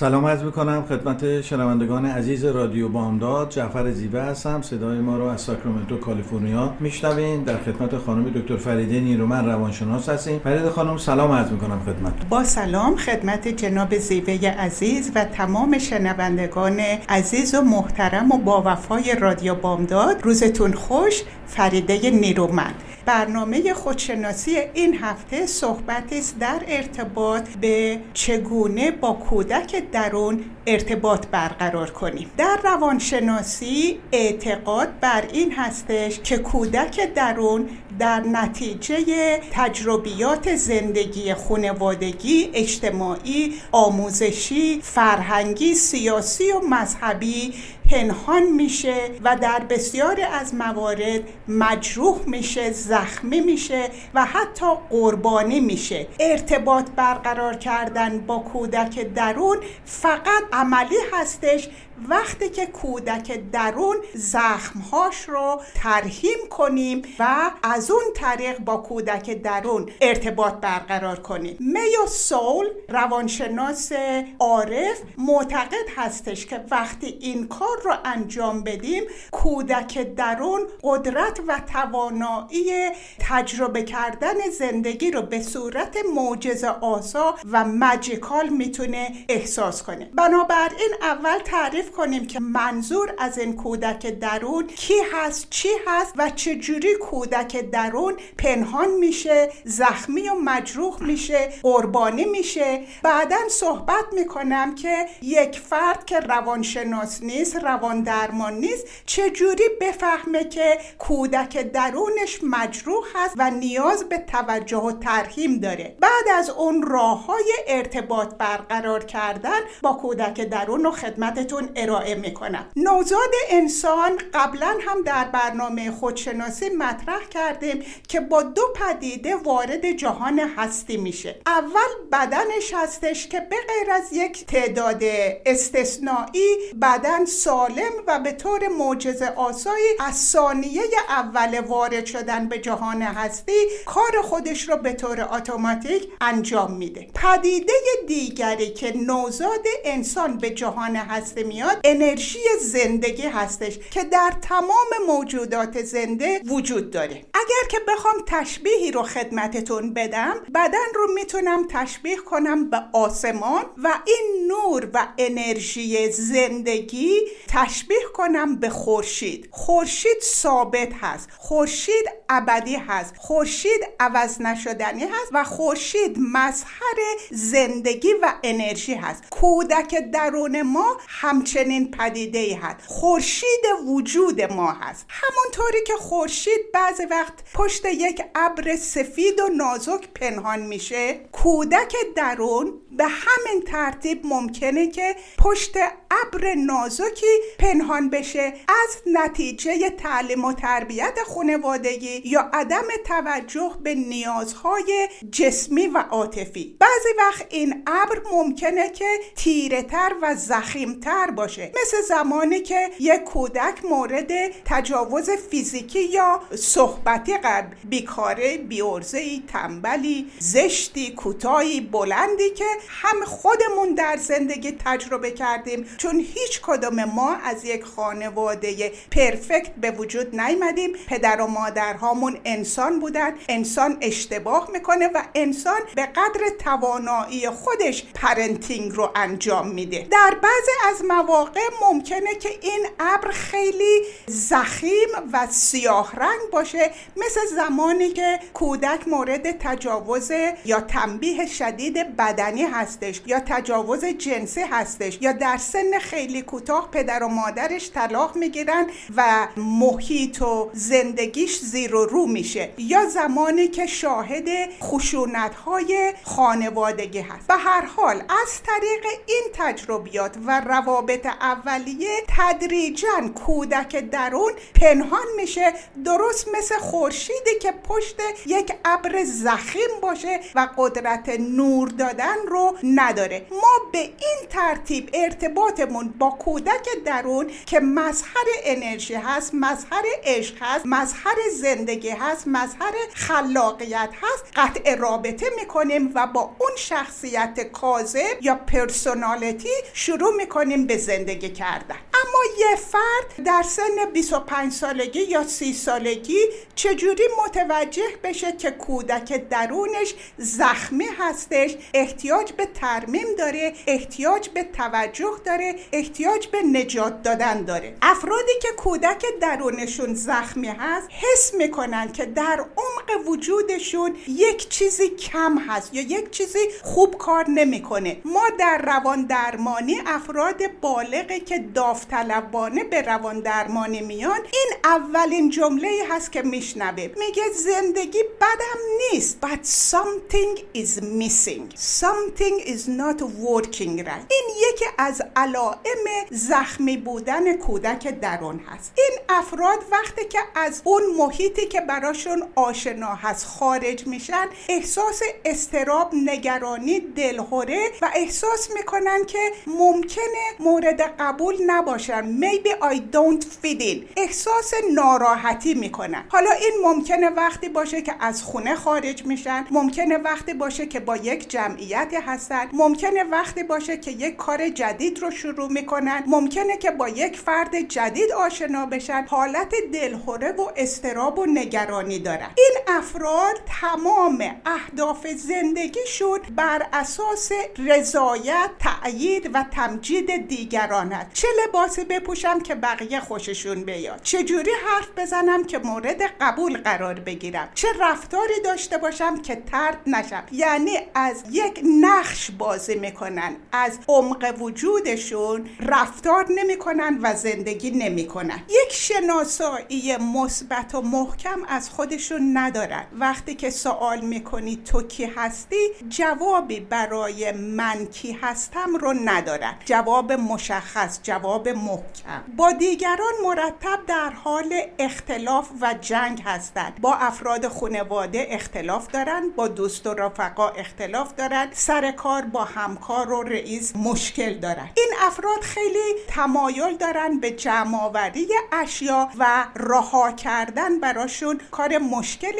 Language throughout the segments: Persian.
سلام عرض می‌کنم خدمت شنوندگان عزیز رادیو بامداد. جعفر زیبه هستم. صدای ما رو از ساکرامنتو کالیفرنیا میشنوین. در خدمت خانم دکتر فریده نیرومن روانشناس هستیم. فریده خانم سلام عرض می‌کنم خدمت. با سلام خدمت جناب زیبه عزیز و تمام شنوندگان عزیز و محترم و با وفای رادیو بامداد. روزتون خوش فریده نیرومند. برنامه خودشناسی این هفته صحبتی است در ارتباط به چگونه با کودک درون ارتباط برقرار کنیم. در روانشناسی اعتقاد بر این هستش که کودک درون در نتیجه تجربیات زندگی خانوادگی اجتماعی آموزشی فرهنگی سیاسی و مذهبی پنهان میشه و در بسیاری از موارد مجروح میشه زخمی میشه و حتی قربانی میشه. ارتباط برقرار کردن با کودک درون فقط عملی هستش وقتی که کودک درون زخمهاش رو ترهیم کنیم و از اون طریق با کودک درون ارتباط برقرار کنیم. میو سول روانشناس عارف معتقد هستش که وقتی این کار رو انجام بدیم کودک درون قدرت و توانایی تجربه کردن زندگی رو به صورت معجزه آسا و مجیکال می‌تونه احساس کنه. بنابراین اول تعریف کنیم که منظور از این کودک درون کی هست چی هست و چجوری کودک درون پنهان میشه زخمی و مجروح میشه قربانی میشه. بعدا صحبت می‌کنم که یک فرد که روانشناس نیست روان درمان نیست چجوری بفهمه که کودک درونش مجروح هست و نیاز به توجه و ترهیم داره. بعد از اون راه های ارتباط برقرار کردن با کودک درون رو خدمتتون ارائه می‌کنم. نوزاد انسان قبلا هم در برنامه خودشناسی مطرح کردیم که با دو پدیده وارد جهان هستی میشه. اول بدنش هستش که به غیر از یک تعداد استثنایی بدن سالم و به طور معجزه آسایی از ثانیه اول وارد شدن به جهان هستی کار خودش رو به طور اتوماتیک انجام میده. پدیده دیگری که نوزاد انسان به جهان هستی میاد انرژی زندگی هستش که در تمام موجودات زنده وجود داره. اگر که بخوام تشبیهی رو خدمتتون بدم بدن رو می‌تونم تشبیه کنم به آسمان و این نور و انرژی زندگی تشبیه کنم به خورشید. خورشید ثابت هست خورشید ابدی هست خورشید عوض نشدنی هست و خورشید مظهر زندگی و انرژی هست. کودک درون ما همچنین پدیده ای هست. خورشید وجود ما هست. همونطوری که خورشید بعضی وقت پشت یک ابر سفید و نازک پنهان میشه کودک درون به همین ترتیب ممکنه که پشت ابر نازکی پنهان بشه. از نتیجه تعلیم و تربیت خانوادگی یا عدم توجه به نیازهای جسمی و عاطفی. بعضی وقت این ابر ممکنه که تیره تر و زخیمتر باشه. مثل زمانی که یک کودک مورد تجاوز فیزیکی یا صحبتی قبل بیکاره بیورزهی تنبلی زشتی کوتاهی بلندی که هم خودمون در زندگی تجربه کردیم. چون هیچ کدوم ما از یک خانواده پرفکت به وجود نیامدیم پدر و مادرهامون انسان بودن انسان اشتباه می‌کنه و انسان به قدر توانایی خودش پرنتینگ رو انجام میده. در بعضی از مواقع ممکنه که این ابر خیلی زخیم و سیاه رنگ باشه مثل زمانی که کودک مورد تجاوز یا تنبیه شدید بدنی هستش یا تجاوز جنسی هستش یا در سن خیلی کوتاه پدر پدر و مادرش طلاق می‌گیرن و محیط و زندگیش زیر و رو میشه یا زمانی که شاهد خشونت های خانوادگی هست. به هر حال از طریق این تجربیات و روابط اولیه تدریجا کودک درون پنهان میشه درست مثل خورشیدی که پشت یک ابر زخیم باشه و قدرت نور دادن رو نداره. ما به این ترتیب ارتباطمون با کودک درون که مظهر انرژی هست مظهر عشق هست مظهر زندگی هست مظهر خلاقیت هست قطع رابطه می‌کنیم و با اون شخصیت کاذب یا پرسونالیتی شروع می‌کنیم به زندگی کردن اما یه فرد در سن 25 سالگی یا 30 سالگی چجوری متوجه بشه که کودک درونش زخمی هستش احتیاج به ترمیم داره احتیاج به توجه داره احتیاج به نجات دادن داره. افرادی که کودک درونشون زخمی هست حس می‌کنن که در عمق وجودشون یک چیزی کم هست یا یک چیزی خوب کار نمی‌کنه. ما در روان درمانی افراد بالغی که داوطلبانه به روان درمانی میان این اولین جمله هست که میشنوه میگه زندگی بدم نیست but something is missing. Something is not working right. این یکی از علائم زخمی بودن کودک درون هست. این افراد وقتی که از اون محیطی که براشون آشنا هست خارج میشن احساس استراب نگرانی دلهوره و احساس می‌کنن که ممکنه مورد قبول نباشن. Maybe I don't fit in احساس ناراحتی می‌کنن. حالا این ممکنه وقتی باشه که از خونه خارج میشن ممکنه وقتی باشه که با یک جمعیتی هستن ممکنه وقتی باشه که یک کار جدید رو شروع می‌کنن ممکنه که با یک فرد جدید آشنا بشن. حالت دلهوره و استراب و نگرانی دارن. این افراد تمام اهداف زندگیشون بر اساس رضایت تأیید و تمجید دیگران است. چه لباسی بپوشم که بقیه خوششون بیاد؟ چجوری حرف بزنم که مورد قبول قرار بگیرم؟ چه رفتاری داشته باشم که ترد نشم؟ یعنی از یک نقش بازی می‌کنن. از عمق وجودشون رفتار نمی‌کنن و زندگی نمی‌کنن. یک شناسایی مثبت و محکم از خودشون ندارن وقتی که سوال می‌کنی تو کی هستی جوابی برای من کی هستم رو ندارن جواب مشخص جواب محکم. با دیگران مرتب در حال اختلاف و جنگ هستند. با افراد خانواده اختلاف دارن با دوست و رفقا اختلاف دارن سر کار با همکار و رئیس مشکل دارن این افراد خیلی تمایل دارن به جمعآوری اشیا و رها کردن براشون کار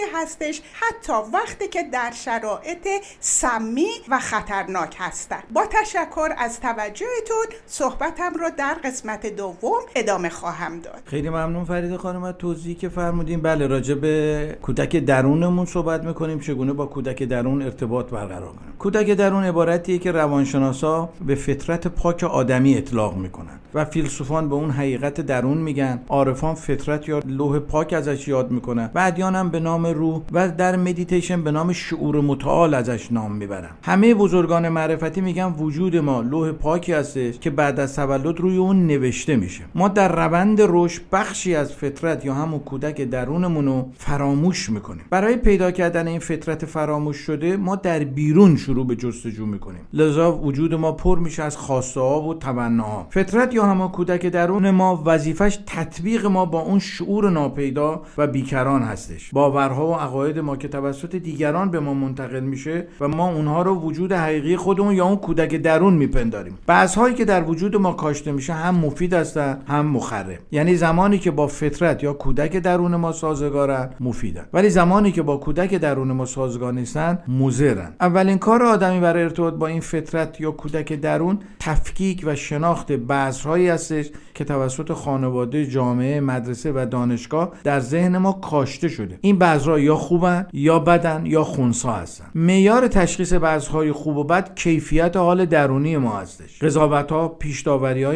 مشکلی هستش حتی وقتی که در شرایط سمی و خطرناک هستن. با تشکر از توجهتون صحبتم رو در قسمت دوم ادامه خواهم داد. خیلی ممنون فرید خانم از توضیحی که فرمودین بله راجع به کودک درونمون صحبت می‌کنیم. چگونه با کودک درون ارتباط برقرار کنیم؟ کودک درون عبارتیه که روانشناسا به فطرت پاک آدمی اطلاق می‌کنن و فیلسوفان به اون حقیقت درون میگن. عارفان فطرت یا لوح پاک ازش یاد می‌کنن و ادیان هم به نام روح و در مدیتیشن به نام شعور متعال ازش نام می‌برن همه بزرگان معرفتی میگن وجود ما لوح پاکی هستش که بعد از تولد روی اون نوشته میشه. ما در روند رشد بخشی از فطرت یا همون کودک درونمون رو فراموش می‌کنیم. برای پیدا کردن این فطرت فراموش شده ما در بیرون شروع به جستجو می‌کنیم. لذا وجود ما پر میشه از خواسته ها و تمناها. فطرت یا همون کودک درون ما وظیفش تطبیق ما با اون شعور ناپیدا و بیکران هستش. باورها و عقاید ما که توسط دیگران به ما منتقل میشه و ما اونها رو وجود حقیقی خودمون یا اون کودک درون میپنداریم. هایی که در وجود ما کاشته میشه هم مفید هستن هم مخرب. یعنی زمانی که با فطرت یا کودک درون ما سازگارن مفیدن. ولی زمانی که با کودک درون ما سازگار نیستن مضرن. اولین کار آدمی برای ارتباط با این فطرت یا کودک درون تفکیک و شناخت بذرهایی هستش که توسط خانواده جامعه مدرسه و دانشگاه در ذهن ما کاشته شده. این بذرها یا خوبن یا بدن یا خونسا هستن. معیار تشخیص بذرهای خوب و بد کیفیت حال درونی ما هستش. قضاوت ها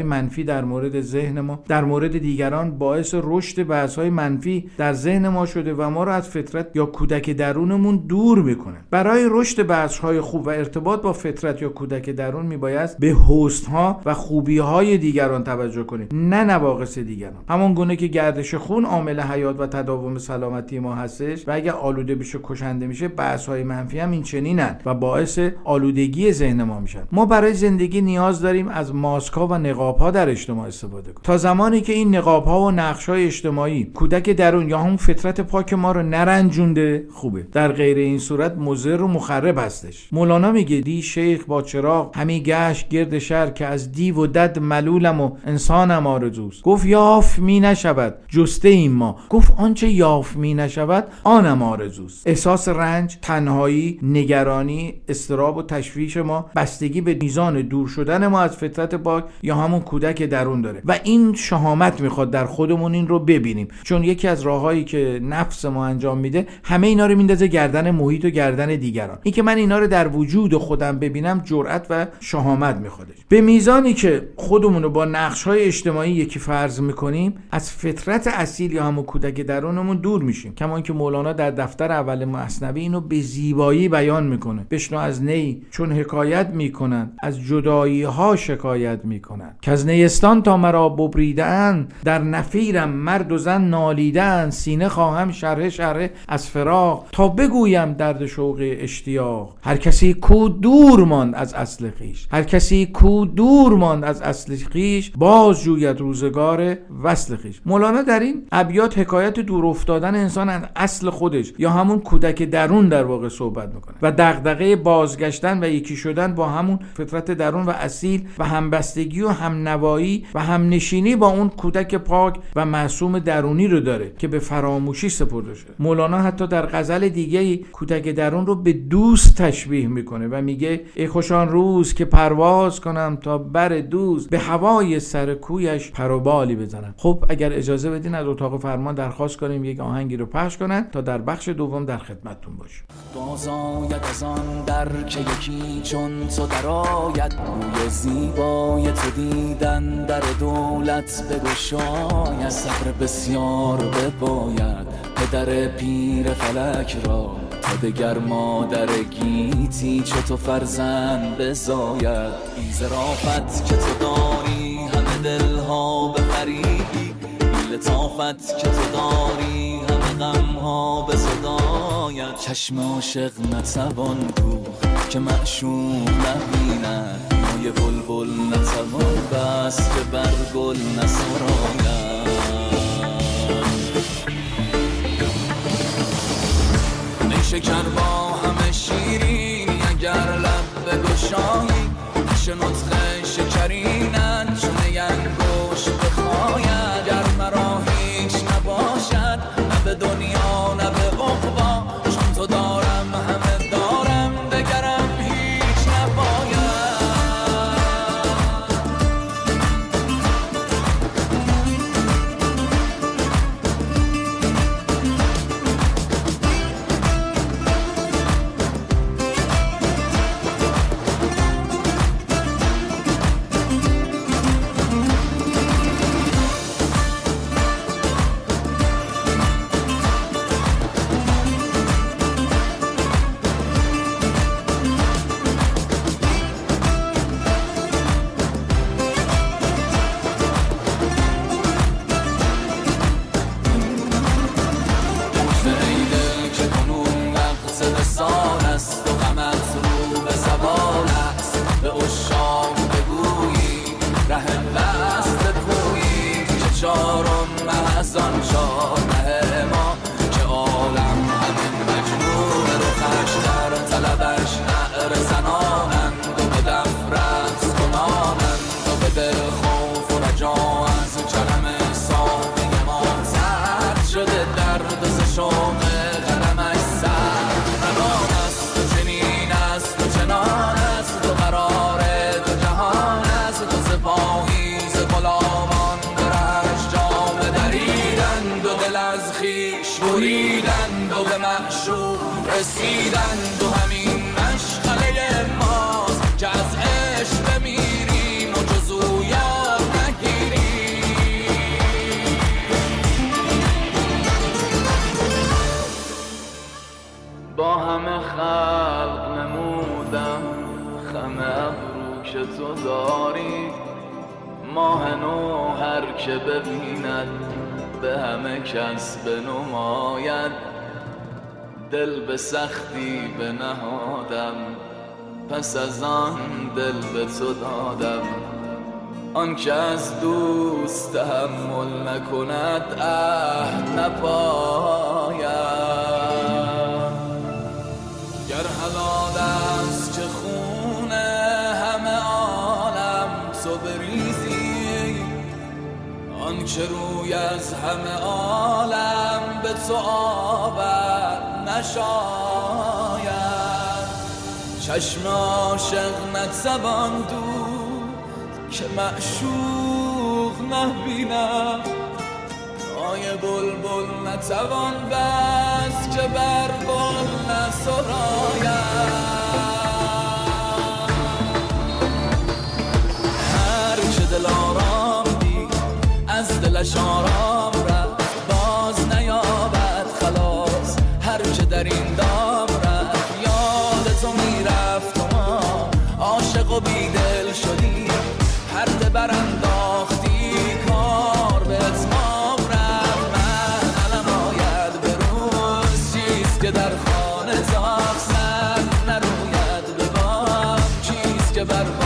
منفی در مورد ذهن ما در مورد دیگران باعث رشد بحث منفی در ذهن ما شده و ما را از فطرت یا کودک درونمون دور می‌کنه. برای رشد بحث های خوب و ارتباط با فطرت یا کودک درون میباید به ها و خوبی های دیگران توجه کنیم. نه نواقص دیگران. همون گونه که گردش خون عامل حیات و تداوم سلامتی ما هستش و اگر آلوده بشه کشنده میشه بحث های منفی هم این چنینن و باعث آلودگی ذهن ما میشن. ما برای زندگی نیاز داریم از ماسک و نقاب ها در اجتماع استفاده کنیم. تا زمانی که این نقاب ها و نقش های اجتماعی کودک درون یا هم فطرت پاک ما رو نرنجونده خوبه. در غیر این صورت مضر و مخرب هستش. مولانا میگه دی شیخ با چراغ همی گشت گرد شهر که از دیو و دد ملولم و انسانم آرزوست گفت یاف می نشود. جسته این ما. گفت آنچه یاف می نشود آنم آرزوست احساس رنج تنهایی نگرانی استراب و تشویش ما بستگی به میزان دور شدن ما از فطرت پاک یا همون کودک درون داره. و این شهامت می‌خواد در خودمون این رو ببینیم. چون یکی از راههایی که نفس ما انجام میده همه اینا رو میندازه گردن محیط و گردن دیگران. اینکه من اینا رو در وجود خودم ببینم جرأت و شهامت میخوادش به میزانی که خودمون رو با نقش اجتماعی یکی فرض می‌کنیم از فطرت اصیل یا همون کودک درونمون دور میشیم. کما اینکه مولانا در دفتر اول مصنوی اینو به زیبایی بیان می‌کنه. بشنو از نی چون حکایت می‌کنند از جدایی ها شکایت می‌کنند. که از نیستان تا مرا ببریدن در نفیرم مرد و زن نالیدن سینه خواهم شرح شرح از فراق تا بگویم درد شوق اشتیاق. هر کسی کو دور ماند از اصل خیش. هر کسی کو دور ماند از اصل خیش باز جوید روزگار وصل خیش. مولانا در این ابیات حکایت دور افتادن انسان از اصل خودش یا همون کودک درون در واقع صحبت می‌کنه و دغدغه بازگشتن و یکی شدن با همون فطرت درون و اصیل و همبستگی و همنوایی و همنشینی با اون کودک پاک و معصوم درونی رو داره که به فراموشی سپرده شده. مولانا حتی در غزل دیگه کودک درون رو به دوست تشبیه می‌کنه و میگه ای خوشان روز که پرواز کنم تا بر دوز به هوای سر کویش پروبالی بزنم خب اگر اجازه بدین از اتاق فرمان درخواست کنیم یک آهنگی رو پخش کنن تا در بخش دوم در خدمتتون باشیم. بازاید از آن در که یکی چون تو درآید. روی زیبای تو دیدن در دولت بگشاید صبر بسیار بباید پدر پیر فلک را. تا دگر مادر گیتی چه تو فرزند بزاید. این ظرافت که تو داری همه دلها بفریبی این لطافت که تو داری همه غمها به صداید چشم عاشق نتوان دوخت که معشوق نبیند. مای بلبل نتوان بست که بر گل شکر با همه شیرین اگر لب بگشایی پیش نطق so they gotta go که تو داری. ماه نو هر که ببیند به همه کس بنماید. دل به سختی بنهادم پس از آن دل به تو دادم. آن که از دوست تحمل نکند عهد نپاید که روی از همه عالم به تو آبد نشاید. چشم عاشق نتوان دود که معشوق نبینم آی بلبل نتوان بس که بر گل نسرایم دلش آرام رفت باز نیابد خلاص. هر که در این دام رفت یاد تو می‌رفت و ما عاشق و بیدل شدیم. پرده برانداختی کار به اتمام رفت. من علم آید به چیست که در خانه سر نروید به چیست که بر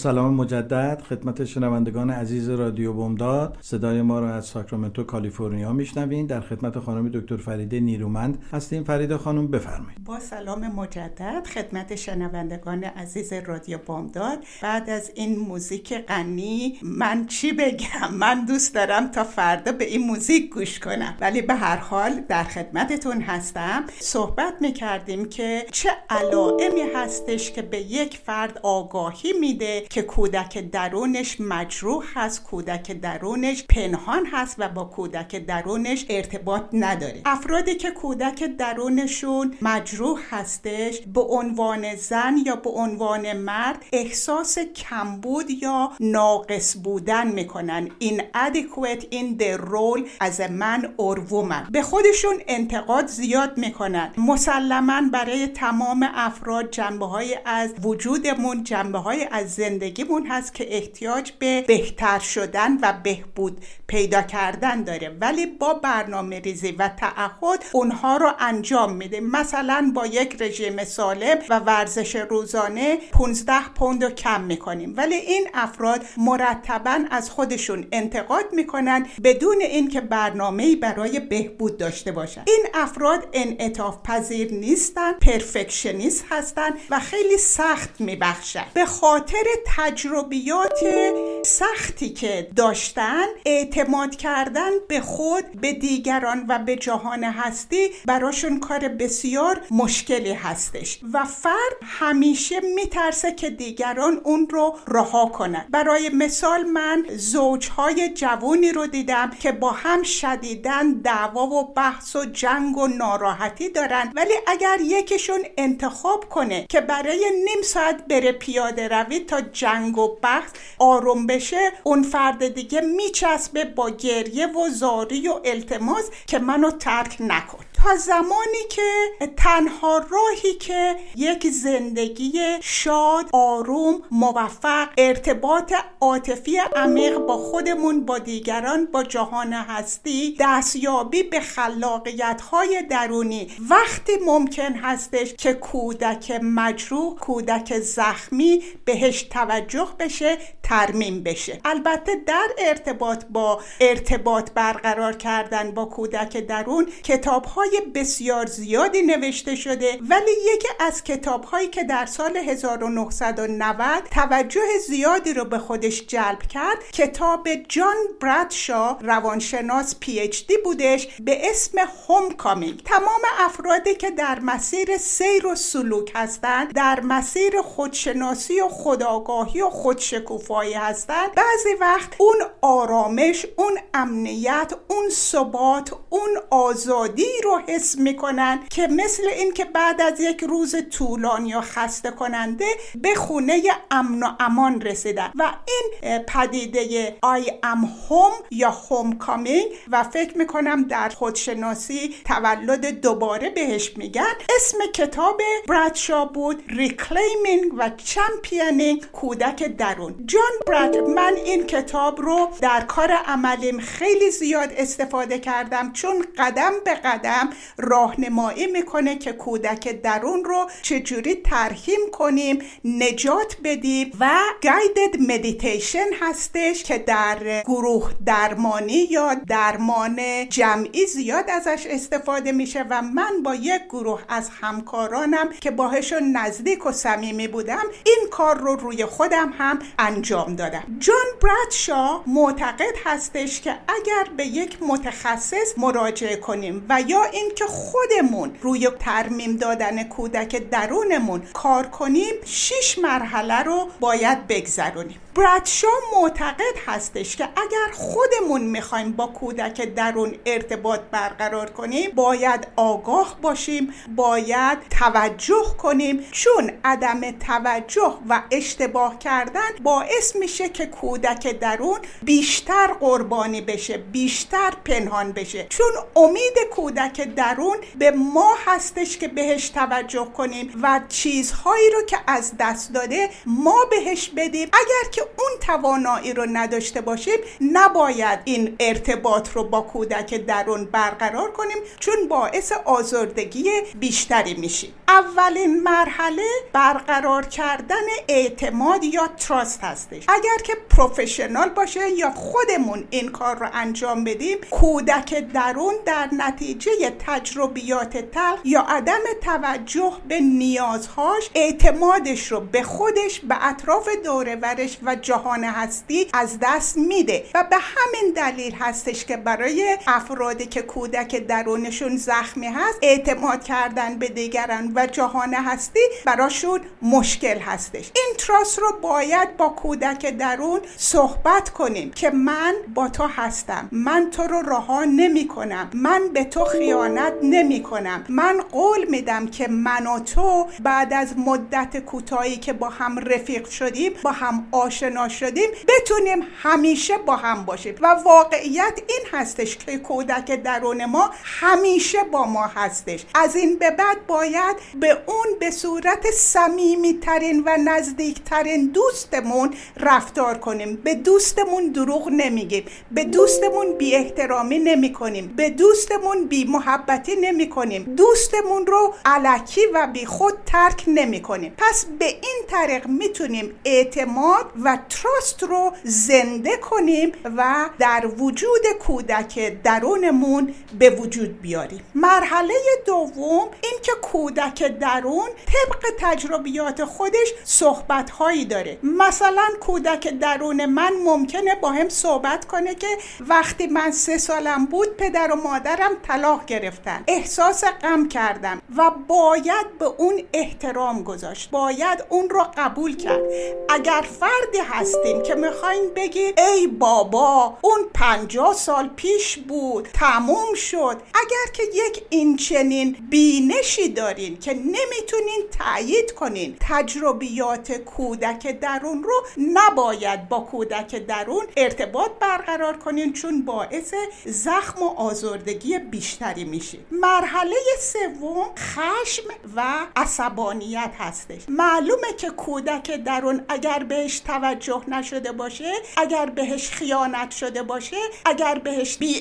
سلام مجدد. خدمت شنوندگان عزیز رادیو بومداد صدای ما را از ساکرامنتو کالیفرنیا میشنوین در خدمت خانم دکتر فریده نیرومند هستیم. فریده خانم بفرمایید. با سلام مجدد. خدمت شنوندگان عزیز رادیو بامداد بعد از این موزیک غنی من چی بگم؟ من دوست دارم تا فردا به این موزیک گوش کنم. ولی به هر حال در خدمتتون هستم. صحبت می‌کردیم که چه علائمی هستش که به یک فرد آگاهی میده که کودک درونش مجروح هست کودک درونش پنهان هست و با کودک درونش ارتباط نداره. افرادی که کودک درونشون مجروح هستش به عنوان زن یا به عنوان مرد احساس کمبود یا ناقص بودن می‌کنن. این adequate in the role as a man or woman. به خودشون انتقاد زیاد می‌کنن. مسلما برای تمام افراد جنبه های از وجودمون جنبه های از زندگیمون هست که احتیاج به بهتر شدن و بهبود پیدا کردن داره. ولی با برنامه ریزی و تعهد اونها رو انجام میده. مثلا با یک رژیم سالم و ورزش روزانه 15 پوند رو کم می‌کنیم. ولی این افراد مرتبا از خودشون انتقاد می‌کنن بدون اینکه برنامه برای بهبود داشته باشن. این افراد انعطاف پذیر نیستن پرفکشنیست هستن و خیلی سخت میبخشن. به خاطر تجربیات سختی که داشتن اعتماد کردن به خود به دیگران و به جهان هستی براشون کار بسیار مشکلی هستش و فرد همیشه میترسه که دیگران اون رو رها کنن. برای مثال من زوجهای جوانی رو دیدم که با هم شدیدن دعوا و بحث و جنگ و ناراحتی دارن. ولی اگر یکیشون انتخاب کنه که برای نیم ساعت بره پیاده روی تا جنگ و بحث آروم بشه اون فرد دیگه میچسبه با گریه و زاری و التماس که منو ترک نکن. تا زمانی که تنها راهی که یک زندگی شاد آروم موفق ارتباط عاطفی عمیق با خودمون با دیگران با جهان هستی دستیابی به خلاقیت های درونی. وقتی ممکن هستش که کودک مجروح کودک زخمی بهش توجه بشه ترمیم بشه. البته در ارتباط با ارتباط برقرار کردن با کودک درون کتاب های بسیار زیادی نوشته شده ولی یکی از کتاب هایی که در سال 1990 توجه زیادی رو به خودش جلب کرد کتاب جان برادشا روانشناس پی اچ دی بودش به اسم هوم کامینگ تمام افرادی که در مسیر سیر و سلوک هستند در مسیر خودشناسی و خداگاهی و خودشکوفایی هستند بعضی وقت اون آرامش اون امنیت اون ثبات اون آزادی رو حس می‌کنن که مثل اینکه بعد از یک روز طولانی یا خسته کننده به خونه امن و امان رسیدن. و این پدیده I am home یا homecoming و فکر می‌کنم در خودشناسی تولد دوباره بهش میگن. اسم کتاب برادشا بود Reclaiming و Championing کودک درون. جان براد من این کتاب رو در کار عملیم خیلی زیاد استفاده کردم چون قدم به قدم راهنمایی می‌کنه که کودک درون رو چجوری ترمیم کنیم نجات بدیم و گایدد مدیتیشن هستش که در گروه درمانی یا درمان جمعی زیاد ازش استفاده میشه و من با یک گروه از همکارانم که باهشون نزدیک و صمیمی بودم این کار رو روی خودم هم انجام دادم. جان برادشا معتقد هستش که اگر به یک متخصص مراجعه کنیم و یا اینکه خودمون روی ترمیم دادن کودک درونمون کار کنیم شش مرحله رو باید بگذرونیم. برادشا معتقد هستش که اگر خودمون می‌خوایم با کودک درون ارتباط برقرار کنیم باید آگاه باشیم باید توجه کنیم. چون عدم توجه و اشتباه کردن باعث میشه که کودک درون بیشتر قربانی بشه بیشتر پنهان بشه. چون امید کودک درون به ما هستش که بهش توجه کنیم و چیزهایی رو که از دست داده ما بهش بدیم. اگر که اون توانایی رو نداشته باشیم نباید این ارتباط رو با کودک درون برقرار کنیم چون باعث آزردگی بیشتری میشیم. اولین مرحله برقرار کردن اعتماد یا تراست هستش. اگر که پروفشنال باشه یا خودمون این کار رو انجام بدیم کودک درون در نتیجه تجربیات تل یا عدم توجه به نیازهاش اعتمادش رو به خودش به اطراف دورورش و جهان هستی از دست میده. و به همین دلیل هستش که برای افرادی که کودک درونشون زخمی هست اعتماد کردن به دیگران و جهان هستی براشون مشکل هستش. این تراس رو باید با کودک درون صحبت کنیم که من با تو هستم. من تو رو رها نمی کنم. من به تو خیانت نمی کنم. من قول میدم که من و تو بعد از مدت کوتاهی که با هم رفیق شدیم با هم آشنا شدیم بتونیم همیشه با هم باشیم. و واقعیت این هستش که کودک درون ما همیشه با ما هستش. از این به بعد باید به اون به صورت صمیمی ترین و نزدیکترین دوستمون رفتار کنیم. به دوستمون دروغ نمیگیم. به دوستمون بی احترامی نمی کنیم به دوستمون بی محبتی نمی کنیم دوستمون رو علکی و بی خود ترک نمی کنیم پس به این طریق می‌تونیم اعتماد و تراست رو زنده کنیم و در وجود کودک درونمون به وجود بیاریم. مرحله دوم این که کودک درون طبق تجربیات خودش صحبت هایی داره. مثلا کودک درون من ممکنه با هم صحبت کنه که وقتی من سه سالم بود پدر و مادرم طلاق گرفتن. احساس غم کردم و باید به اون احترام گذاشت. باید اون رو قبول کرد. اگر فردی هستین که می‌خواین بگید ای بابا اون پنجاه سال پیش بود تموم شد. اگر که یک این چنین بینشی دارین که نمی‌تونین تایید کنین تجربیات کودک درون رو نباید با کودک درون ارتباط برقرار کنین چون باعث زخم و آزردگی بیشتری میشه. مرحله سوم خشم و عصبانیت هستش. معلومه که کودک درون اگر بهش توجه نشده باشه اگر بهش خیانت شده باشه اگر بهش بی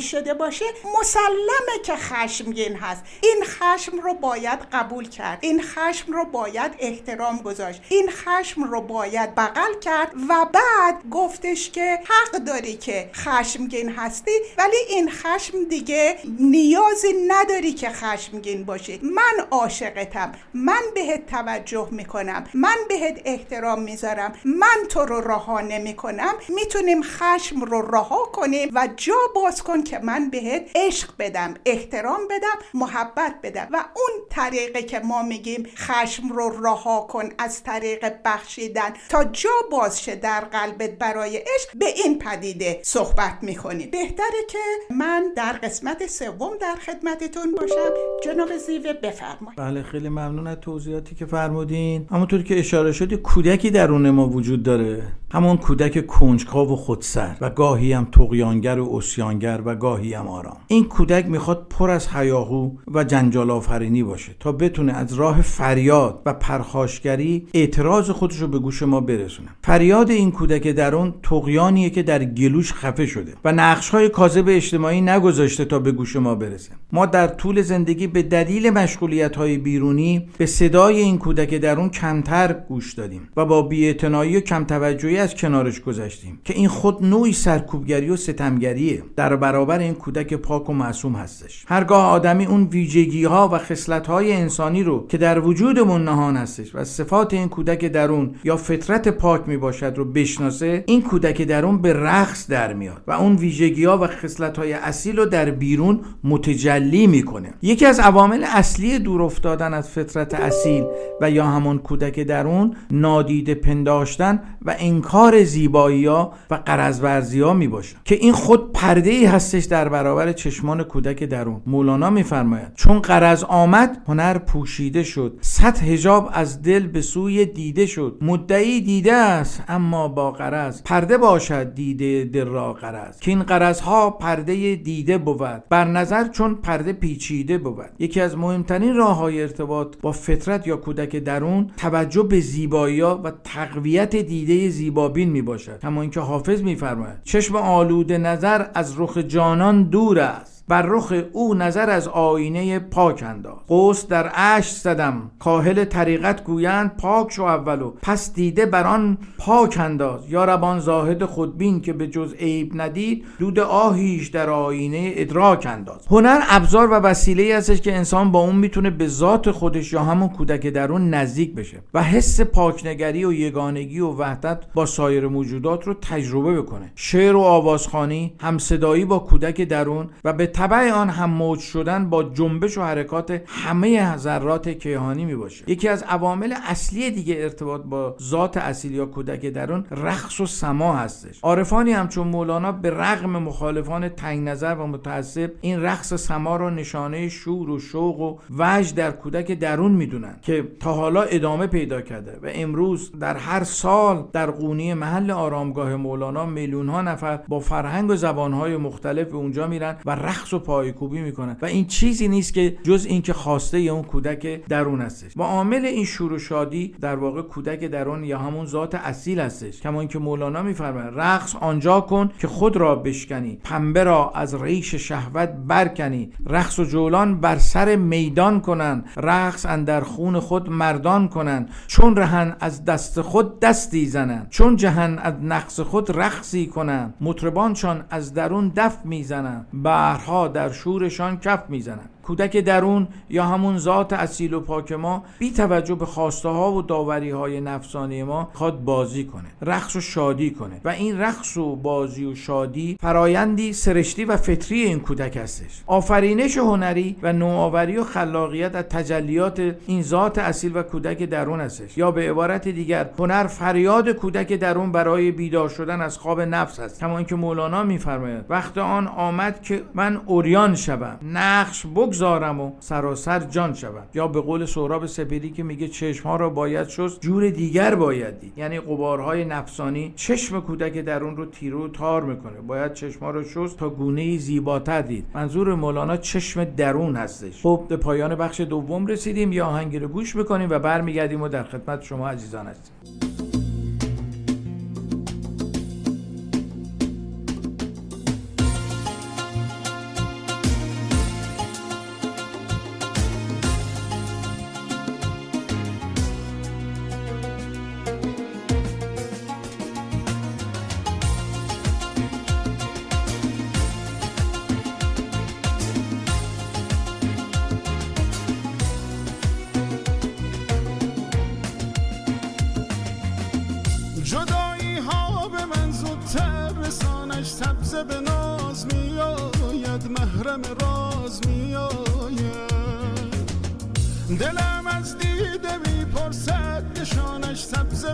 شده باشه مسلمه که خشمگین هست. این خشم رو باید قبول کرد. این خشم رو باید احترام گذاشت. این خشم رو باید بغل کرد و بعد گفتش که حق داری که خشمگین هستی ولی این خشم دیگه نیازی نداری که خشمگین باشی. من عاشقتم. من بهت توجه می‌کنم. من بهت احترام می‌ذارم. من تو رو رها نمی‌کنم. می‌تونیم خشم رو رها کنیم و جا باز کن که من بهت عشق بدم احترام بدم محبت بدم. و اون طریقه که ما میگیم خشم رو رها کن از طریق بخشیدن. تا جا باز شه در قلبت برای عشق به این پدیده صحبت می‌کنیم. بهتره که من در قسمت سوم در خدمتتون باشم. جناب زیوه بفرمایید. بله خیلی ممنون از توضیحاتی که فرمودین. همونطور که اشاره شد کودکی درون ما وجود داره. همون کودک کنجکاو و خودسر و گاهی هم تقیانگر و اسیانگر و گاهی هم آرام. این کودک می‌خواد پر از حیاهو و جنجال آفرینی باشه تا بتونه از راه فریاد و پرخاشگری اعتراض خودش رو به گوش ما برسونه. فریاد این کودک درون تقیانیه که در گلوش خفه شده و نقش های کاذب اجتماعی نگذاشته تا به گوش ما برسه. ما در طول زندگی به دلیل مشغولیت های بیرونی به صدای این کودک درون کمتر گوش دادیم و با بی‌اعتنایی و کم توجهی از کنارش گذشتیم که این خود نوعی سرکوبگری و ستمگریه. در برابر این کودک پاک و معصوم هستش. هرگاه آدمی اون ویژگی ها و خصلت های انسانی رو که در وجودمون نهان هستش و صفات این کودک درون یا فطرت پاک می باشد رو بشناسه این کودک درون به رقص در میاد و اون ویژگی ها و خصلت های اصیل رو در بیرون متجلی می‌کنه. یکی از عوامل اصلی دور افتادن از فطرت اصیل و یا همون کودک درون نادیده پنداشتن و انکار زیبایی ها و قرضورزی ها می باشه که این خود پرده ای هستش در برابر چشمان کودک درون. مولانا میفرماید چون قرض آمد هنر پوشیده شد. صد هجاب از دل به سوی دیده شد. مدعی دیده است اما با قرض. پرده باشد دیده دل را قرض. که این قرض ها پرده دیده بود. بر نظر چون پرده پیچیده بود. یکی از مهمترین راه های ارتباط با فطرت یا کودک درون توجه به زیبایی و تقویت دیده زیبابین می باشد کما اینکه حافظ میفرماید چشم آلوده نظر از رخ جانان دور است. بر رخ او نظر از آینه پاک انداز قوس در اش زدم. کاهل طریقت گویند پاک شو اولو پس دیده بر آن پاک انداز. یا ربان زاهد خودبین که به جز عیب ندید دود آهیش در آینه ادراک انداز. هنر ابزار و وسیله هستش که انسان با اون می‌تونه به ذات خودش یا همون کودک درون نزدیک بشه و حس پاکنگری و یگانگی و وحدت با سایر موجودات رو تجربه بکنه. شعر و آوازخانی همصدایی با کودک درون و به طبع آن هم موج شدن با جنبش و حرکات همه ذرات کیهانی می باشه یکی از عوامل اصلی دیگه ارتباط با ذات اصیل یا کودک درون رقص و سما هستش. عارفانی همچون مولانا به رغم مخالفان تنگ نظر و متعصب این رقص سما رو نشانه شور و شوق و وجد در کودک درون می‌دونن که تا حالا ادامه پیدا کرده و امروز در هر سال در قونی محل آرامگاه مولانا میلیون ها نفر با فرهنگ و زبانهای مختلف به اونجا میرن و رقص رقص و پایکوبی می‌کنن و این چیزی نیست که جز اینکه خواسته اون کودک درون هستش. و عامل این شور و شادی در واقع کودک درون یا همون ذات اصیل هستش. کما اینکه مولانا میفرماید رقص آنجا کن که خود را بشکنی پنبه را از ریش شهوت برکنی رقص و جولان بر سر میدان کنند رقص اندر خون خود مردان کنند چون رهن از دست خود دستی زنند چون جهن از نقص خود رقصی کنند مطربانشان از درون دف می‌زنند. در شورشان کف می‌زنند. کودک درون یا همون ذات اصیل و پاک ما بی توجه به خواسته ها و داوری های نفسانی ما خواد بازی کنه رقص و شادی کنه. و این رقص و بازی و شادی فرایندی سرشتی و فطری این کودک هستش. آفرینش هنری و نوآوری و خلاقیت از تجلیات این ذات اصیل و کودک درون هستش. یا به عبارت دیگر هنر فریاد کودک درون برای بیدار شدن از خواب نفس است کما اینکه مولانا میفرماید وقت آن آمد که من اوریان شوم. نقش بگذارم و سراسر جان شوم یا به قول سهراب سپیدی که میگه چشم ها را باید شست جور دیگر باید دید. یعنی قبارهای نفسانی چشم کودک درون رو تیرو تار می‌کنه. باید چشم ها رو شست تا گونه زیباتر دید. منظور مولانا چشم درون هستش. خب به پایان بخش دوم رسیدیم. یا آهنگی رو گوش می‌کنیم و برمیگردیم و در خدمت شما عزیزان هستیم.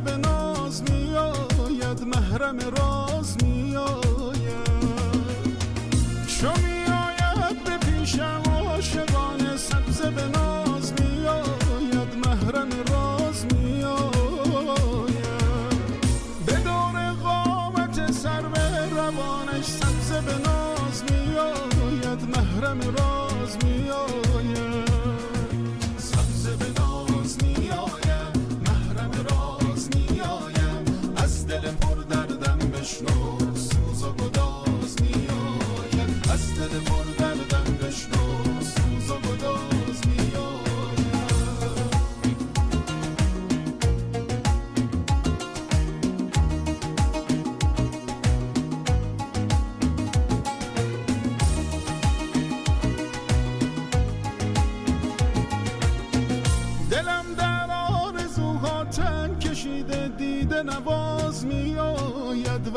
به ناز میآید محرم راز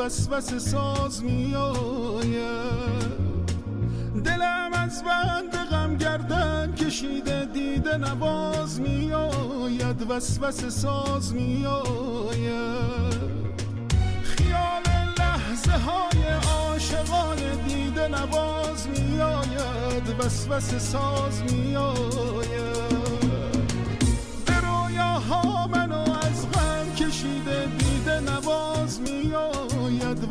وسوسه ساز میآید. دلم از بند غم گردن کشیده دیده نواز میآید. وسوسه ساز میآید. خیال لحظه های عاشقانه دیده نواز میآید. وسوسه ساز میآید.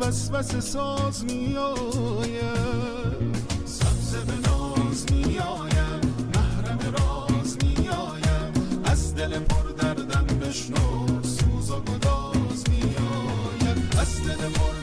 وسوسه ساز میآید سبزه به ناز میآید محرم راز میآید از دل پر دردم بشنو. سوز و گداز میآید از دل پر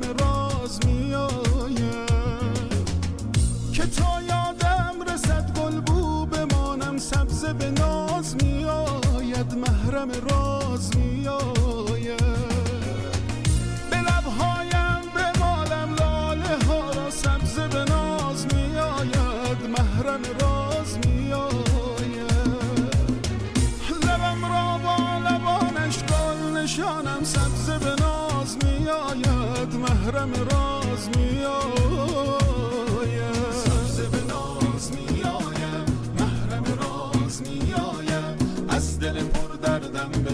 محرم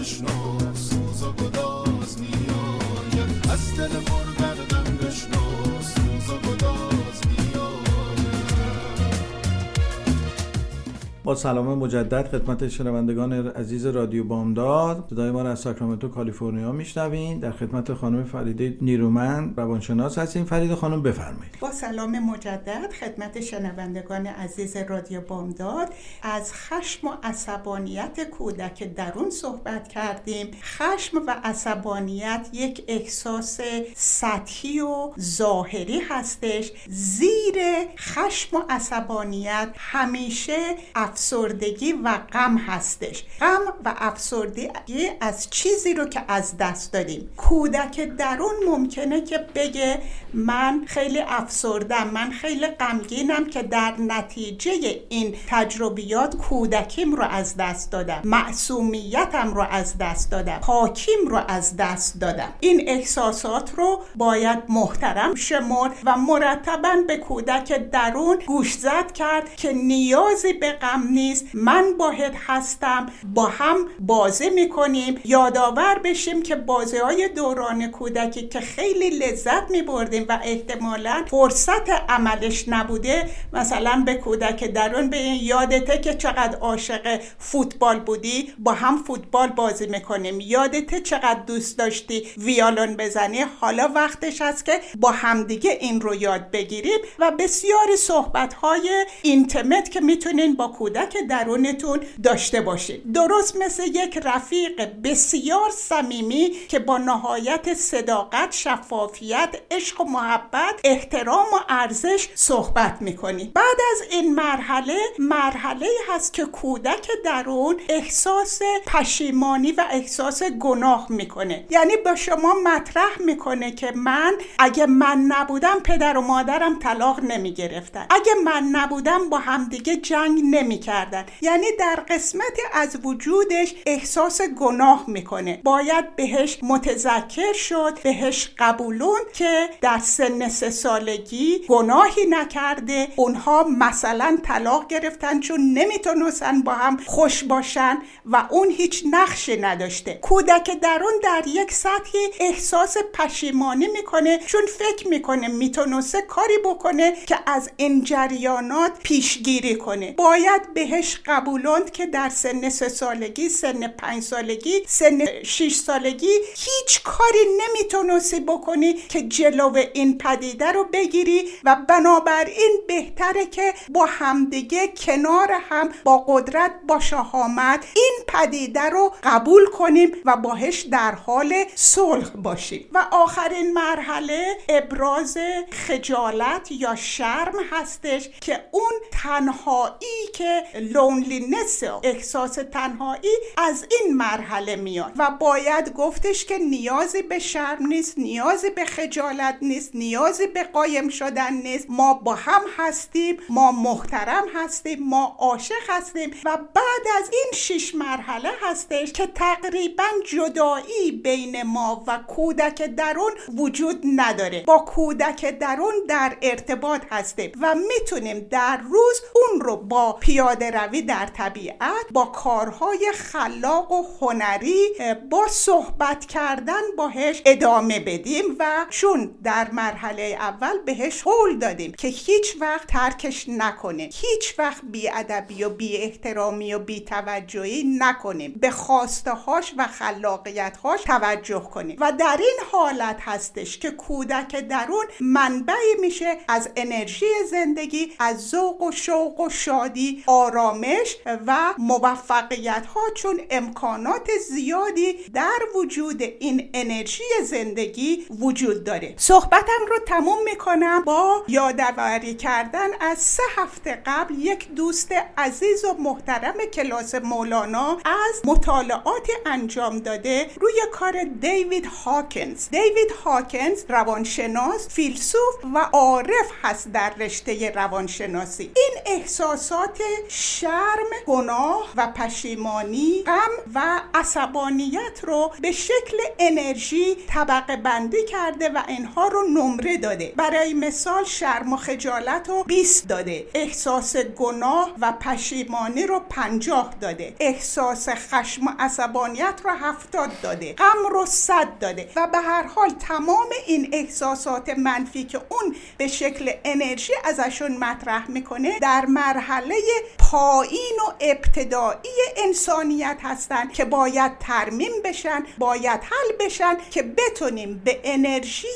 دردم با سلام مجدد خدمت شنوندگان عزیز رادیو بامداد. صدای ما را از ساکرامنتو کالیفرنیا میشنوین در خدمت خانم فریده نیرومن روانشناس هستیم. فرید خانم بفرمایید. با سلام مجدد خدمت شنوندگان عزیز رادیو بامداد. از خشم و عصبانیت کودک درون صحبت کردیم. خشم و عصبانیت یک احساس سطحی و ظاهری هستش. زیر خشم و عصبانیت همیشه افسردگی و غم هستش. غم و افسردگی از چیزی رو که از دست دادیم. کودک درون ممکنه که بگه من خیلی افسردم من خیلی غمگینم که در نتیجه این تجربیات کودکیم رو از دست دادم. معصومیتم رو از دست دادم. پاکیم رو از دست دادم. این احساسات رو باید محترم شمرد و مرتبا به کودک درون گوش زد کرد که نیازی به غم نیست. من باهت هستم. با هم بازی می‌کنیم. یادآور بشیم که بازی های دوران کودکی که خیلی لذت میبردیم و احتمالا فرصت عملش نبوده مثلا به کودک درون به این یادته که چقدر عاشق فوتبال بودی. با هم فوتبال بازی می‌کنیم. یادته چقدر دوست داشتی ویالون بزنی. حالا وقتش هست که با همدیگه این رو یاد بگیریم و بسیاری صحبت های اینتمت که می‌تونین با کودک درونتون داشته باشید درست مثل یک رفیق بسیار صمیمی که با نهایت صداقت شفافیت عشق و محبت احترام و ارزش صحبت می‌کنی. بعد از این مرحله مرحله هست که کودک درون احساس پشیمانی و احساس گناه می‌کنه. یعنی با شما مطرح می‌کنه که من اگه من نبودم پدر و مادرم طلاق نمی‌گرفتن. اگه من نبودم با همدیگه جنگ نمی‌کردن یعنی در قسمتی از وجودش احساس گناه می‌کنه. باید بهش متذکر شد بهش قبولون که در سن سه سالگی گناهی نکرده. اونها مثلا طلاق گرفتن چون نمی‌تونستن با هم خوش باشن و اون هیچ نقشی نداشته. کودک درون در یک سطحی احساس پشیمانی می‌کنه چون فکر می‌کنه می‌تونسته کاری بکنه که از این جریانات پیشگیری کنه. باید بهش قبولند که در سن سه سالگی سن پنج سالگی سن شیش سالگی هیچ کاری نمی‌تونستی بکنی که جلو این پدیده رو بگیری و بنابراین بهتره که با همدیگه کنار هم با قدرت با شهامت این پدیده رو قبول کنیم و باهش در حال صلح باشیم. و آخرین مرحله ابراز خجالت یا شرم هستش که اون تنهایی که لونلینس احساس تنهایی از این مرحله میاد. و باید گفتش که نیازی به شرم نیست نیازی به خجالت نیست نیازی به قایم شدن نیست. ما با هم هستیم ما محترم هستیم ما عاشق هستیم. و بعد از این شش مرحله هستش که تقریبا جدایی بین ما و کودک درون وجود نداره. با کودک درون در ارتباط هستیم و می‌تونیم در روز اون رو با پیاده روی در طبیعت با کارهای خلاق و هنری با صحبت کردن باهش ادامه بدیم و چون در مرحله اول بهش قول دادیم که هیچ وقت ترکش نکنه. هیچ وقت بیادبی و بی احترامی و بی توجهی نکنیم. به خواسته هاش و خلاقیت هاش توجه کنیم. و در این حالت هستش که کودک درون منبعی میشه از انرژی زندگی از ذوق و شوق و شادی آرامش و موفقیت ها چون امکانات زیادی در وجود این انرژی زندگی وجود داره. صحبتم رو تموم می‌کنم با یادآوری کردن از سه هفته قبل یک دوست عزیز و محترم کلاس مولانا از مطالعات انجام داده روی کار دیوید هاکنز. دیوید هاکنز روانشناس فیلسوف و عارف هست در رشته روانشناسی. این احساسات شرم گناه و پشیمانی غم و عصبانیت رو به شکل انرژی طبقه بندی کرده و اینها رو نمره داده. برای مثال شرم و خجالت رو 20 داده. احساس گناه و پشیمانی رو 50 داده. احساس خشم و عصبانیت رو 70 داده. غم رو 100 داده. و به هر حال تمام این احساسات منفی که اون به شکل انرژی ازشون مطرح می‌کنه در مرحله پایین و ابتدایی انسانیت هستند که باید ترمیم بشن باید حل بشن که بتونیم به انرژی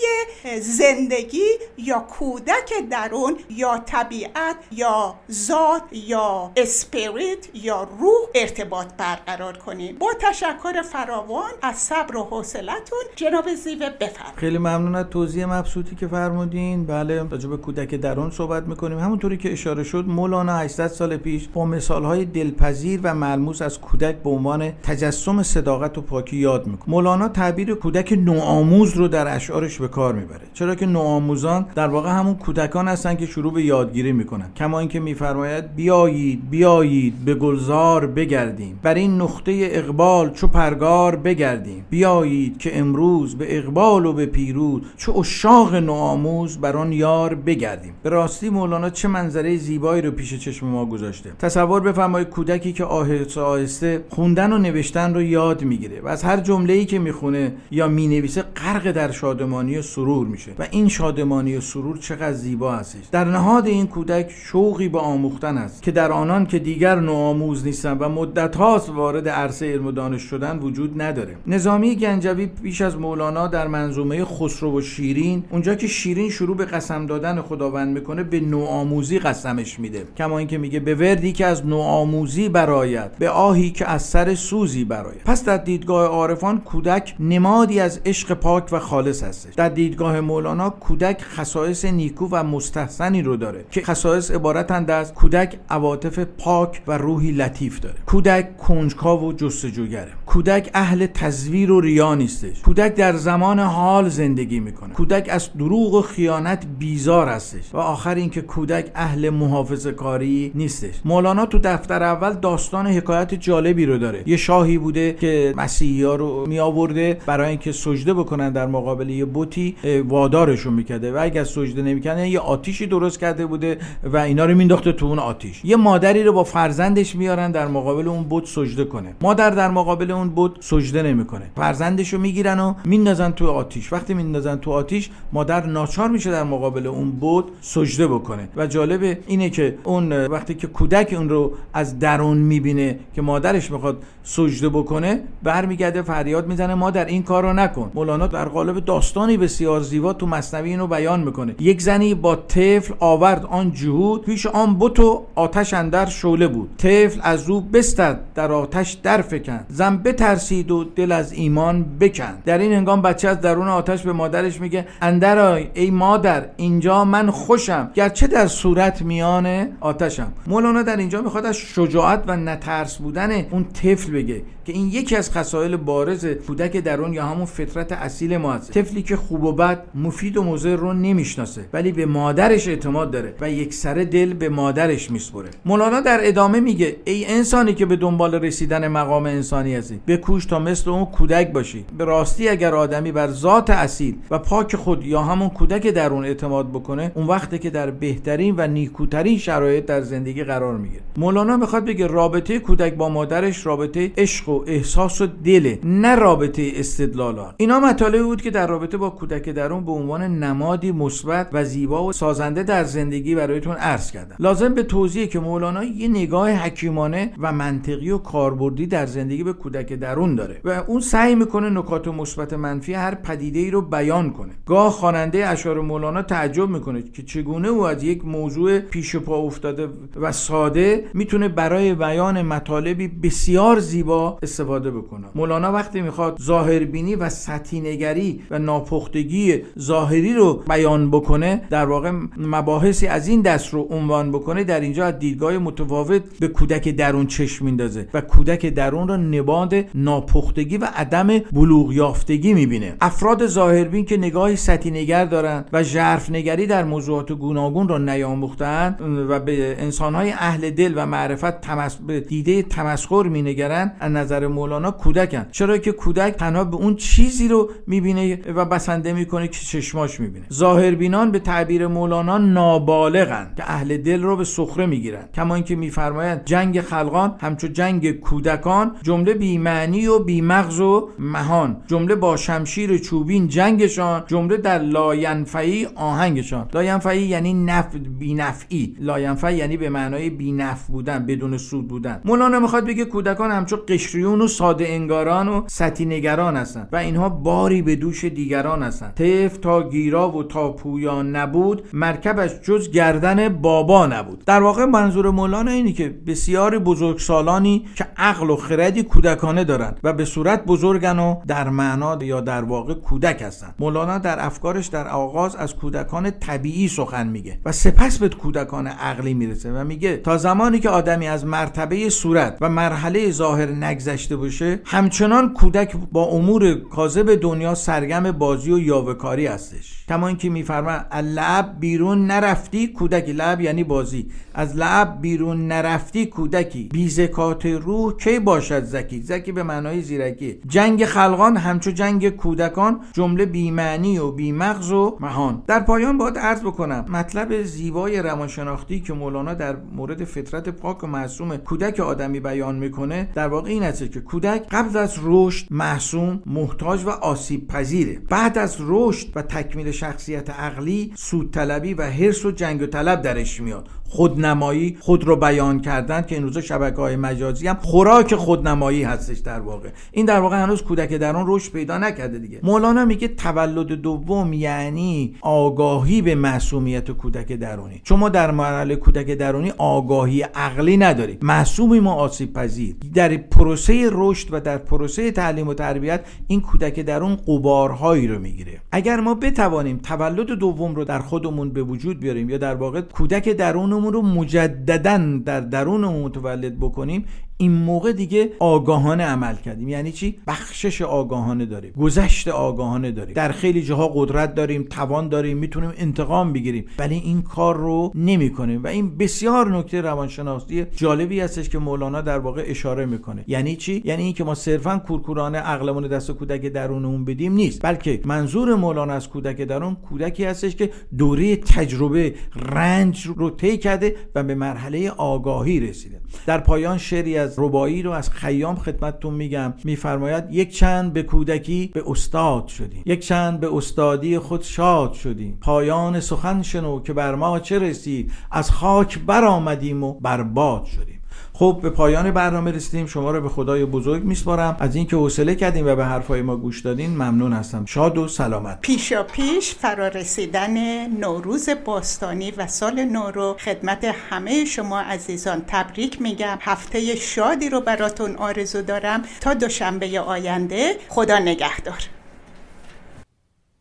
زندگی یا کودک درون یا طبیعت یا ذات یا اسپریت یا روح ارتباط برقرار کنیم. با تشکر فراوان از صبر و حوصلتون جناب زیوه بفرمایید. خیلی ممنون از توضیح مبسوطی که فرمودین. بله راجع به کودک درون صحبت می‌کنیم. همونطوری که اشاره شد مولانا 800 سال پیش با مثالهای دلپذیر و ملموس از کودک به عنوان تجسم صداقت و پاکی یاد می‌کنه. مولانا تعبیر کودک نوآموز رو در اشعارش به کار می‌بره. چرا که نوآموزان در واقع همون کودکان هستن که شروع به یادگیری می‌کنن. کما اینکه میفرماید بیایید بیایید به گلزار بگردیم. بر این نقطه اقبال چو پرگار بگردیم. بیایید که امروز به اقبال و به پیروز چو اشاق نوآموز بر آن یار بگردیم. به راستی مولانا چه منظره زیبایی رو پیش چشم ما گذاشته تصور بفرمایید کودکی که آهسته آهسته خوندن و نوشتن رو یاد می‌گیره و از هر جمله ای که می‌خونه یا می‌نویسه غرق در شادمانی و سرور میشه. و این شادمانی و سرور چقدر زیبا هستش. در نهاد این کودک شوقی به آموختن است که در آنان که دیگر نوآموز نیستن و مدت هاست وارد عرصه علم و دانش شدن وجود نداره. نظامی گنجوی پیش از مولانا در منظومه خسرو و شیرین اونجا که شیرین شروع به قسم دادن خداوند می‌کنه به نوآموزی قسمش میده. کما اینکه میگه به وردی که از نوآموزی براید به آهی که از سر سوزی براید پس در دیدگاه عارفان کودک نمادی از عشق پاک و خالص هستش. در دیدگاه مولانا کودک خصایص نیکو و مستحسنی رو داره که خصایص عبارتند از کودک عواطف پاک و روحی لطیف داره. کودک کنجکاو و جستجوگره. کودک اهل تزویر و ریا نیستش. کودک در زمان حال زندگی می‌کنه. کودک از دروغ و خیانت بیزار هستش. و آخر اینکه کودک اهل محافظه کاری نیستش. مولانا تو دفتر اول داستان حکایت جالبی رو داره. یه شاهی بوده که مسیحی ها رو می آورده برای اینکه سجده بکنن در مقابل یه بوتی وادارشون می‌کرده و اگر سجده نمی‌کردن یه آتیشی درست کرده بوده و اینا رو مینداخته تو اون آتیش. یه مادری رو با فرزندش میارن در مقابل اون بت سجده کنه. مادر در مقابل اون بت سجده نمی‌کنه. فرزندش رو می‌گیرن و میندازن تو آتیش. وقتی میندازن تو آتیش مادر ناچار میشه در مقابل اون بت سجده بکنه. و جالب اینه که اون وقتی که کودک اون رو از درون می‌بینه که مادرش می‌خواد سجده بکنه برمیگرده فریاد می‌زنه مادر این کار رو نکن. مولانا در قالب داستانی بسیار زیبا تو مصنوی اینو بیان می‌کنه. یک زنی با طفل آورد آن جهود پیش آن بت و آتش اندر شعله بود. طفل از او بستد در آتش در فکن زن بترسید و دل از ایمان بکن در این هنگام بچه از درون آتش به مادرش میگه اندر ای مادر اینجا من خوشم. گرچه در صورت میان آتشم. مولانا در اینجا می‌خواد از شجاعت و نترس بودن اون طفل بگه که این یکی از خصایل بارز کودک درون یا همون فطرت اصیل ما هست. طفلی که خوب و بد مفید و مضر رو نمی‌شناسه ولی به مادرش اعتماد داره و یک سر دل به مادرش میسپره. مولانا در ادامه میگه ای انسانی که به دنبال رسیدن مقام انسانی هستی بکوش تا مثل اون کودک باشی. به راستی اگر آدمی بر ذات اصیل و پاک خود یا همون کودک درون اعتماد بکنه اون وقته که در بهترین و نیکوترین شرایط در زندگی قرار می‌گیره. مولانا می‌خواد بگه رابطه کودک با مادرش رابطه عشق و احساس و دله نه رابطه استدلال اینا مطالبی بود که در رابطه با کودک درون به عنوان نمادی مثبت و زیبا و سازنده در زندگی برایتون عرض کردم. لازم به توضیح که مولانا یه نگاه حکیمانه و منطقی و کاربردی در زندگی به کودک درون داره و اون سعی می‌کنه نکات مثبت منفی هر پدیده ای رو بیان کنه. گاه خواننده اشعار مولانا تعجب می‌کنه که چگونه او از یک موضوع پیش پا افتاده و ساده می‌تونه برای بیان مطالبی بسیار زیبا استفاده بکنه مولانا وقتی می‌خواد ظاهربینی و سطحی و ناپختگی ظاهری رو بیان بکنه در واقع مباحثی از این دست رو عنوان بکنه در اینجا از دیدگاه متفاوت به کودک درون چشم میندازه و کودک درون رو نباد ناپختگی و عدم بلوغ یافتگی می‌بینه. افراد ظاهربین که نگاهی سطحی نگر دارن و ژرف نگری در موضوعات گوناگون را نیاموختن و به انسانهای اهل دل و معرفت تمس... به دیده تمسخر مینگرن از نظر مولانا کودکن. چرا که کودک تنها به اون چیزی رو می‌بینه و بسنده می‌کنه که چشماش می‌بینه. ظاهربینان به تعبیر مولانا نابالغن که اهل دل رو به سخره می‌گیرن. کما اینکه میفرمایند جنگ خلقان همچو جنگ کودکان جمله بیمعنی و بیمغز و مهان جمله با شمشیر چوبین جنگشان جمله در لاینفعی آهنگشان. لاینفعی یعنی نف بی‌نفعی. لاینفعی یعنی به معنای بی‌نفع بودن بدون سود بودن. مولانا می‌خواد بگه کودکان همچون قشریون و ساده انگاران و سطی نگران هستند و اینها باری به دوش دیگران هستند طفل تا گیرا و تا پویا نبود مرکبش جز گردن بابا نبود. در واقع منظور مولانا اینه که بسیاری بزرگسالانی که عقل و خردی کودکانه دارند و به صورت بزرگن و در معنا یا در واقع کودک هستند مولانا در افکارش در آغاز از کودکان طبیعی سخن میگه و سپس به کودکان عقلی می‌رسه و میگه تا زمانی که آدمی از مرتبه صورت و مرحله ظاهر نگذشته باشه همچنان کودک با امور کاذب دنیا سرگم بازی و یاوهکاری هستش. کما اینکه میفرما لعب بیرون نرفتی کودکی لعب یعنی بازی. از لعب بیرون نرفتی کودکی. بی زکات روح کی باشد زکی؟ زکی به معنای زیرکی. جنگ خلقان همچو جنگ کودکان جمله بیمعنی و بیمغز و مهان. در پایان باید عرض بکنم مطلب زیبای روانشناختی که مولانا در مورد فطرت پاک و معصوم کودک آدمی بیان می‌کنه در واقع این است که کودک قبل از رشد معصوم محتاج و آسیب پذیره. بعد از رشد و تکمیل شخصیت عقلی سود طلبی و حرس و جنگ و طلب درش میاد. خودنمایی خود رو بیان کردن که این روزا شبکه های مجازی هم خوراک خودنمایی هستش در واقع. این در واقع هنوز کودک درون رشد پیدا نکرده دیگه. مولانا میگه تولد دوم یعنی آگاهی به معصومیت کودک درونی. چون ما در مرحله کودک درونی آگاهی عقلی نداریم معصومی ما آسیب پذیر. در پروسه رشد و در پروسه تعلیم و تربیت این کودک درون قبارهایی رو می‌گیره. اگر ما بتوانیم تولد دوم رو در خودمون به وجود بیاریم یا در واقع کودک درون رو مجددا در درونمون متولد بکنیم این موقع دیگه آگاهانه عمل کردیم. یعنی چی؟ بخشش آگاهانه داریم. گذشت آگاهانه داریم. در خیلی جاها قدرت داریم توان داریم می‌تونیم انتقام بگیریم. ولی این کار رو نمی کنیم و این بسیار نکته روانشناسی جالبی هستش که مولانا در واقع اشاره می‌کنه. یعنی چی؟ یعنی اینکه ما صرفا کورکورانه عقلمون دست کودک درونمون بدیم نیست. بلکه منظور مولانا از کودک درون کودکی هستش که دوره تجربه رنج رو طی کرده و به مرحله آگاهی رسیده. در پایان شعری از ربایی رو از خیام خدمتتون میگم. میفرماید یک چند به کودکی به استاد شدیم. یک چند به استادی خود شاد شدیم. پایان سخن شنو که بر ما چه رسید. از خاک برآمدیم و برباد شدیم. خب به پایان برنامه رسیدیم. شما رو به خدای بزرگ میسپارم. از اینکه حوصله کردیم و به حرفای ما گوش دادین ممنون هستم. شاد و سلامت. پیشا پیش فرارسیدن نوروز باستانی و سال نو رو خدمت همه شما عزیزان تبریک میگم. هفته شادی رو براتون آرزو دارم. تا دوشنبه آینده خدا نگهدار.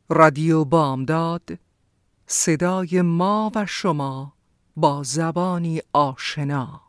رادیو بامداد صدای ما و شما با زبانی آشنا.